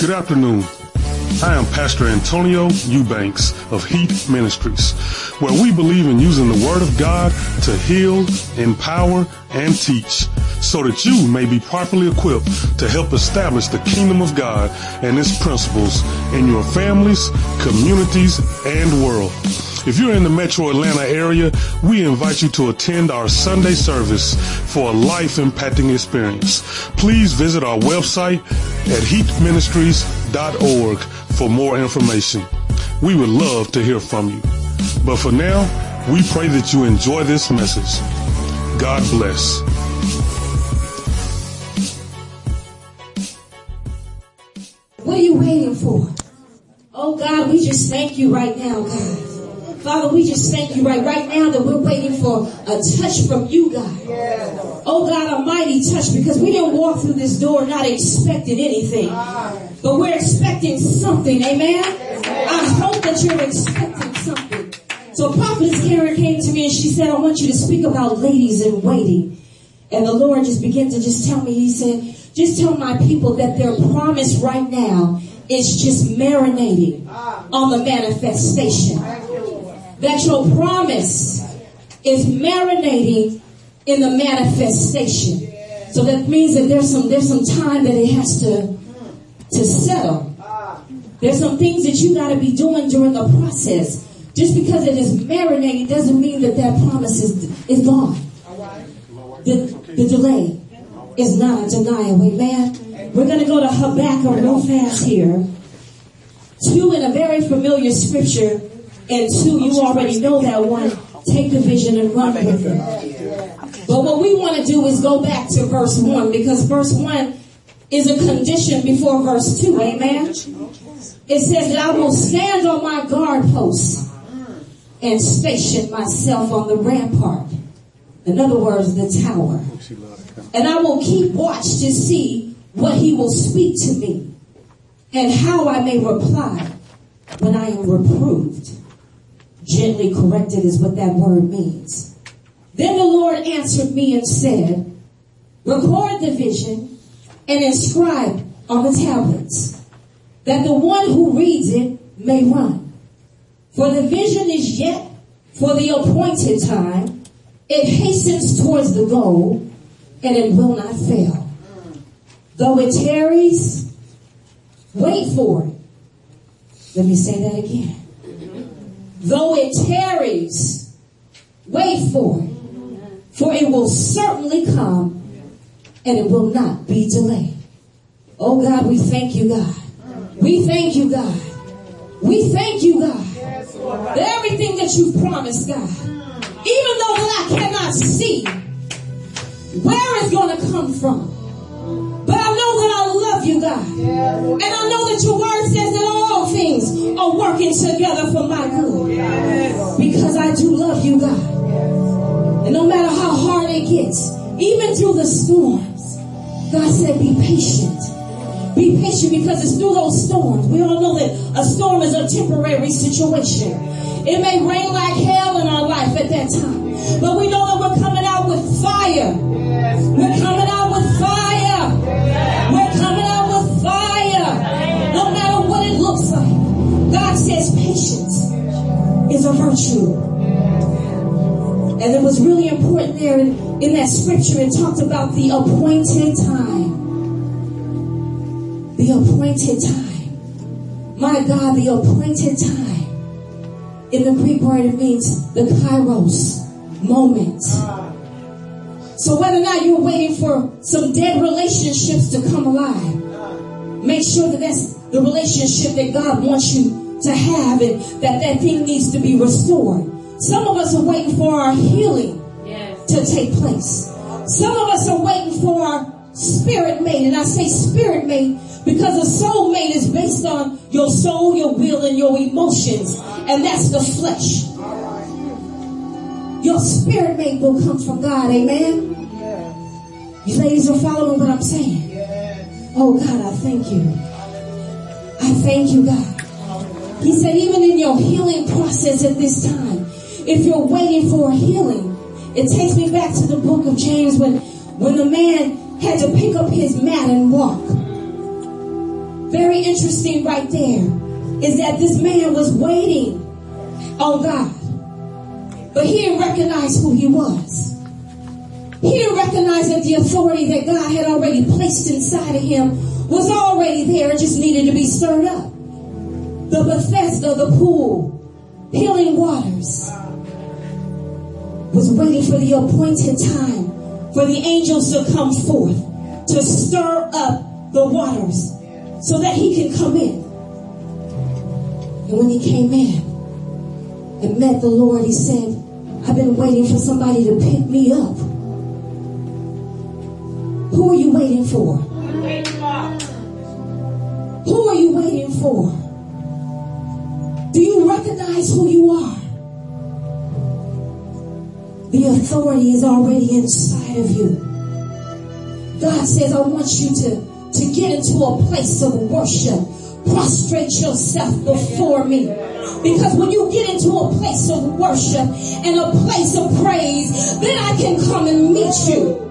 Good afternoon. I am Pastor Antonio Eubanks of Heat Ministries, where we believe in using the Word of God to heal, empower, and teach so that you may be properly equipped to help establish the kingdom of God and its principles in your families, communities, and world. If you're in the metro Atlanta area, we invite you to attend our Sunday service for a life impacting experience. Please visit our website at heatministries.org for more information. We would love to hear from you. But for now, we pray that you enjoy this message. God bless. What are you waiting for? Oh God, we just thank you right now, God. Father, we just thank you right, right now that we're waiting for a touch from you, God. Oh God, a mighty touch because we didn't walk through this door not expecting anything. Ah. But we're expecting something, amen? I hope that you're expecting something. So Prophetess Karen came to me and she said, I want you to speak about ladies in waiting. And the Lord just began to just tell me, He said, just tell my people that their promise right now is just marinating ah. on the manifestation. That your promise is marinating in the manifestation. So that means that there's some there's some time that it has to to settle. There's some things that you got to be doing during the process. Just because it is marinating doesn't mean that that promise is is gone. The, the delay is not undeniable. Amen. We're going to go to Habakkuk real fast here. Two in a very familiar scripture, and two, you already know that one. Take the vision and run with it. But what we want to do is go back to verse one because verse one is a condition before verse two. Amen. It says that I will stand on my guard post and station myself on the rampart. In other words, the tower. And I will keep watch to see what he will speak to me and how I may reply when I am reproved. Gently corrected is what that word means. Then the Lord answered me and said, record the vision and inscribe on the tablets that the one who reads it may run. For the vision is yet for the appointed time. It hastens towards the goal and it will not fail. Though it tarries, wait for it. Let me say that again. Though it tarries, wait for it. For it will certainly come and it will not be delayed. Oh God, we thank you, God. We thank you, God. We thank you, God. Everything that you've promised, God, even though that I cannot see where it's going to come from. And I know that your word says that all things are working together for my good. Because I do love you, God. And no matter how hard it gets, even through the storms, God said, be patient. Be patient because it's through those storms. We all know that a storm is a temporary situation. It may rain like hell in our life at that time. But we know that we're coming out with fire. Is a virtue. And it was really important there in, in that scripture. It talked about the appointed time. The appointed time. My God, the appointed time. In the Greek word, it means the kairos moment. So whether or not you're waiting for some dead relationships to come alive, make sure that that's the relationship that God wants you to have and that that thing needs to be restored. Some of us are waiting for our healing yes. to take place. Some of us are waiting for our spirit mate. And I say spirit mate because a soul mate is based on your soul, your will, and your emotions. And that's the flesh. Your spirit mate will come from God. Amen. You ladies are following what I'm saying. Oh God, I thank you. I thank you, God. He said, even in your healing process at this time, if you're waiting for healing, it takes me back to the book of James when, when the man had to pick up his mat and walk. very interesting right there is that this man was waiting on God. But he didn't recognize who he was. He didn't recognize that the authority that God had already placed inside of him was already there. It just needed to be stirred up. The Bethesda, the pool, healing waters, was waiting for the appointed time for the angels to come forth to stir up the waters so that he can come in. And when he came in and met the Lord, he said, I've been waiting for somebody to pick me up. Who are you waiting for? Who are you waiting for? Do you recognize who you are? The authority is already inside of you. God says, I want you to, to get into a place of worship. Prostrate yourself before me. Because when you get into a place of worship and a place of praise, then I can come and meet you.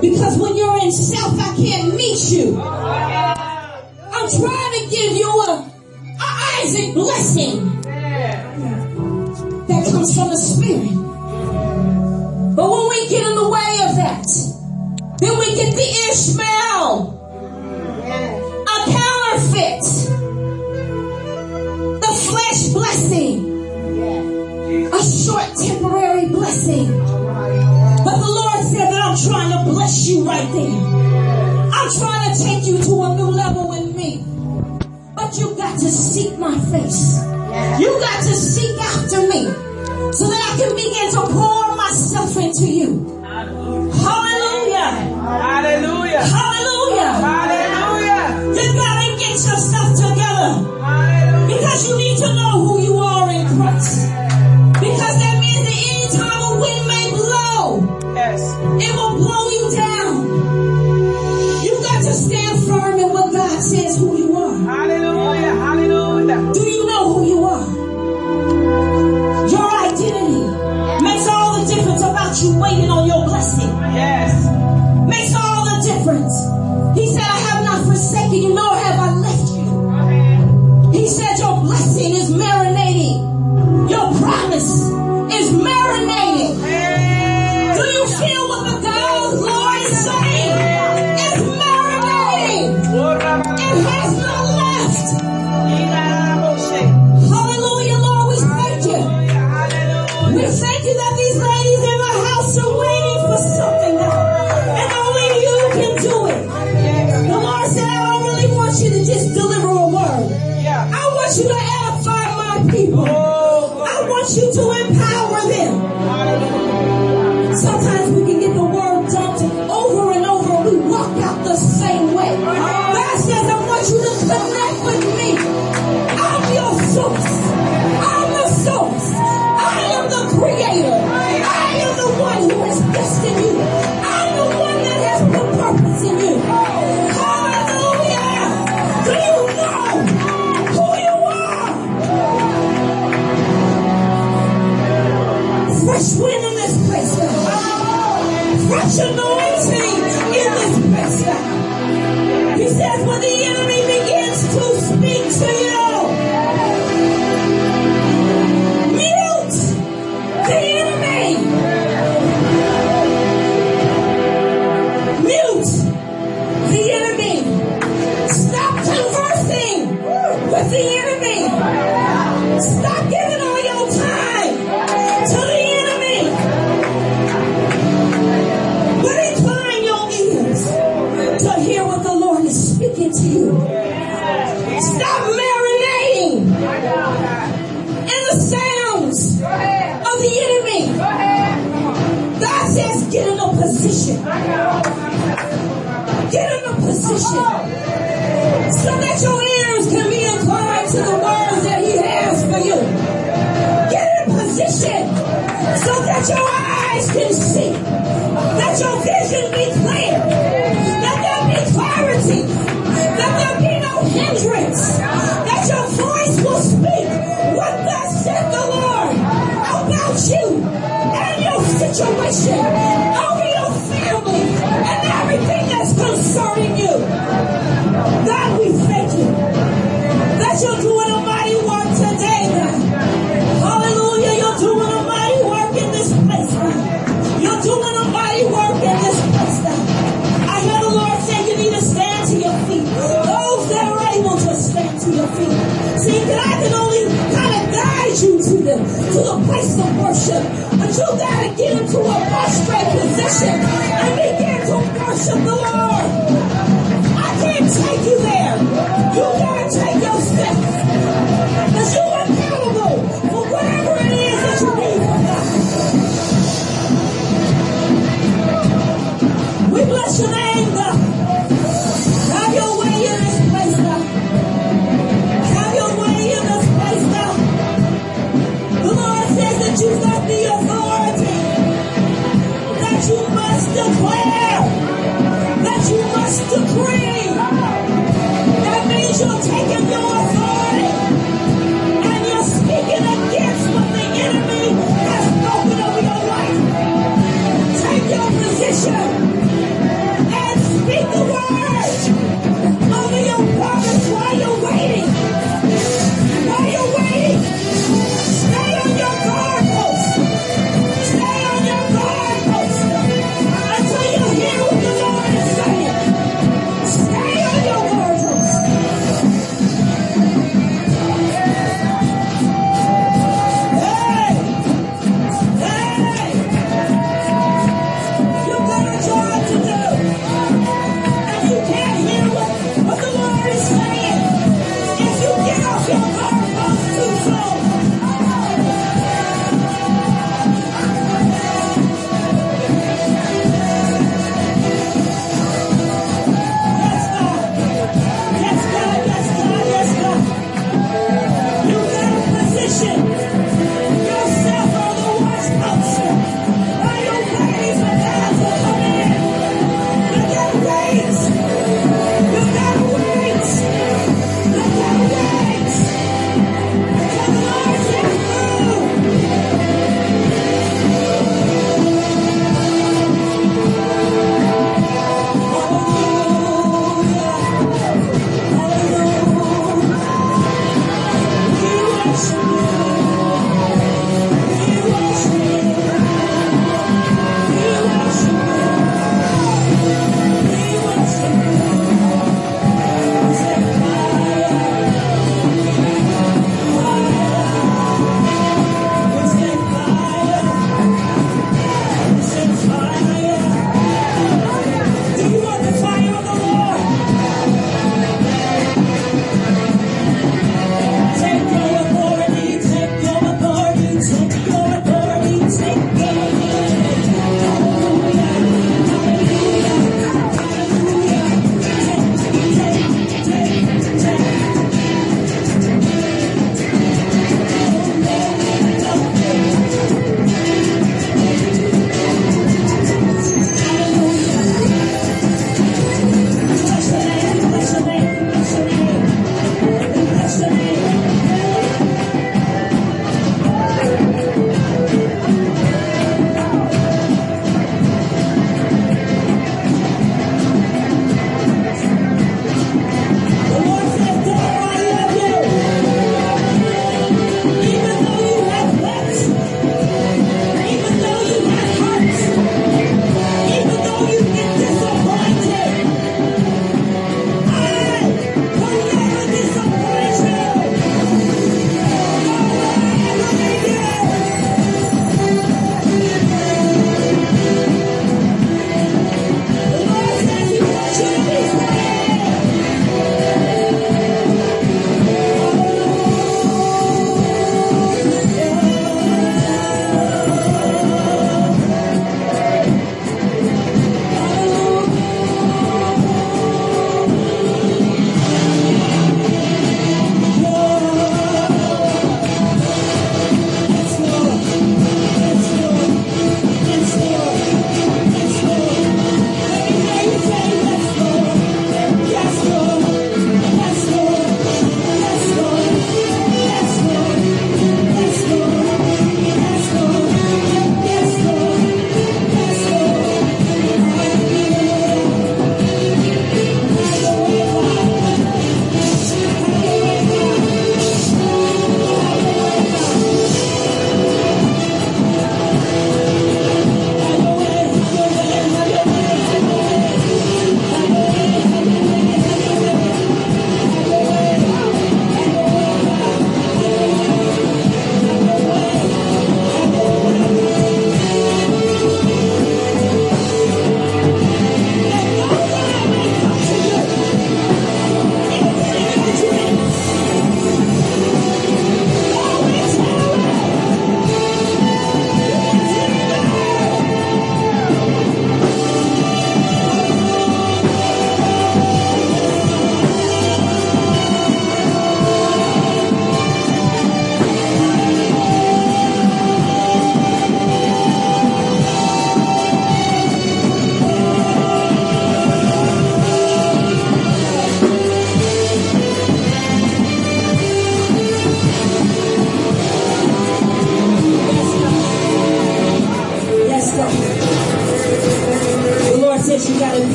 Because when you're in self, I can't meet you. I'm trying to give you a, a Isaac blessing that comes from the Spirit. But when we get in the way of that, then we get the Ishmael, a counterfeit, the flesh blessing, a short temporary blessing. But the Lord said that I'm trying to bless you right there. I'm trying to take you to a new. But you got to seek my face. You got to seek after me so that I can begin to pour myself into you. Hallelujah. Hallelujah. Hallelujah. Hallelujah. You gotta get yourself together Hallelujah. because you need to know who you are I get in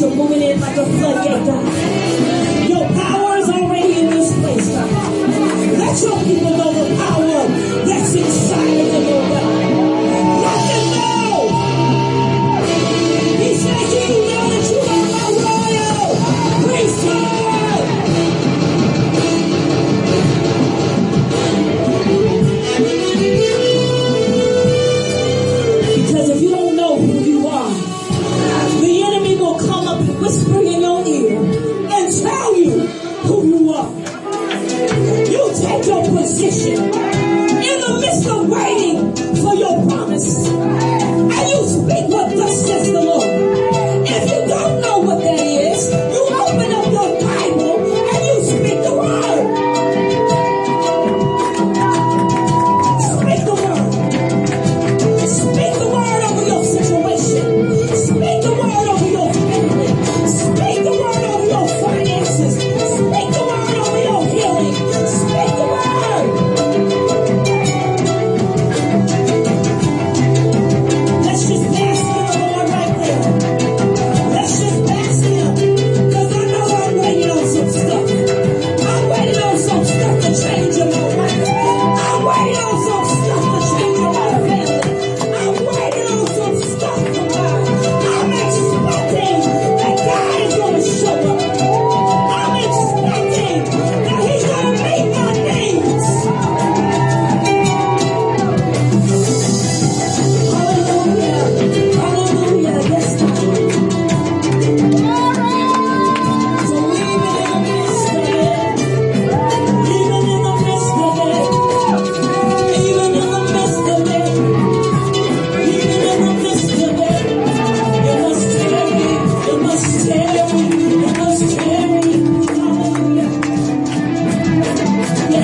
you're moving in like a floodgate, God. Your power is already in this place, God. Let your people know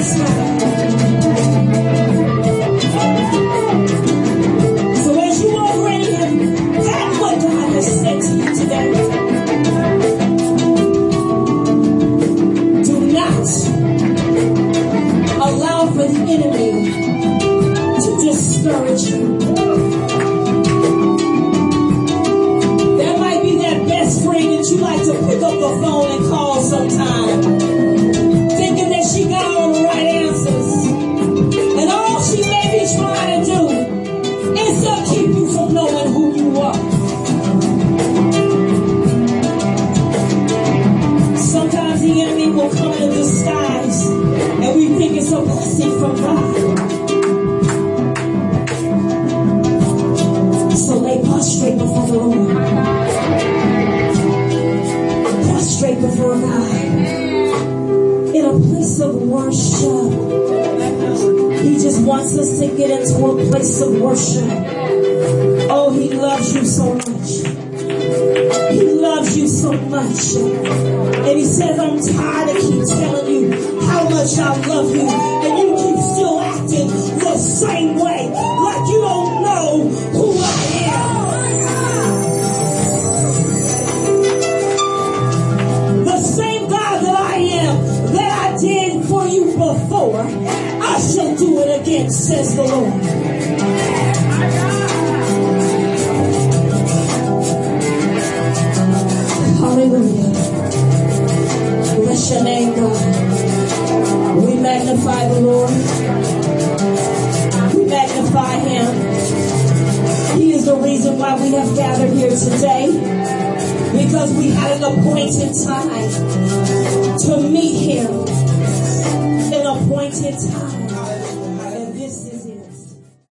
Christmas. to a place of worship. Oh, he loves you so much. He loves you so much.